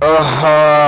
Uh huh.